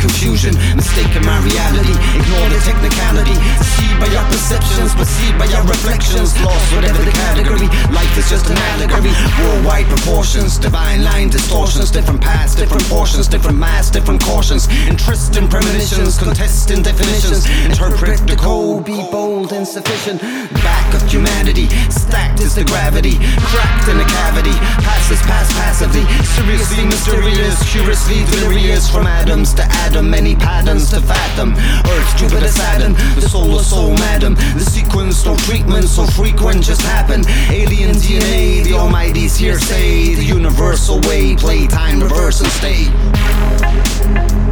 Confusion, mistaken my reality. Ignore the technicality. See by your perceptions, perceived by your reflections. Lost whatever the category. Life is just an allegory. Worldwide proportions, divine line distortions, different paths, different portions, different mass, different cautions. Interest in premonitions, contest in definitions. Interpret the code, be bold, insufficient. Back of humanity, stacked is the gravity, cracked in the cavity. Passes past passively, seriously mysterious, curiously delirious. From atoms to atom, many patterns to fathom. Earth, soul or soul madam. The sequence, no treatment, so frequent just happen. Alien DNA, the almighty's hearsay, the universal way, play time, reverse and stay.